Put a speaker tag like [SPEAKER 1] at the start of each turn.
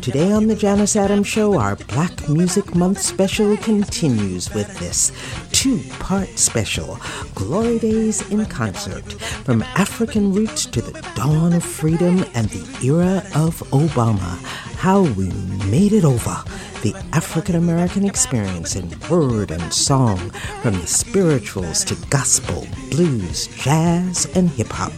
[SPEAKER 1] Today on the Janus Adams Show, our Black Music Month special continues with this two part special Glory Days in Concert from African roots to the dawn of freedom and the era of Obama. How we made it over. The African American experience in word and song, from the spirituals to gospel, blues, jazz, and hip hop.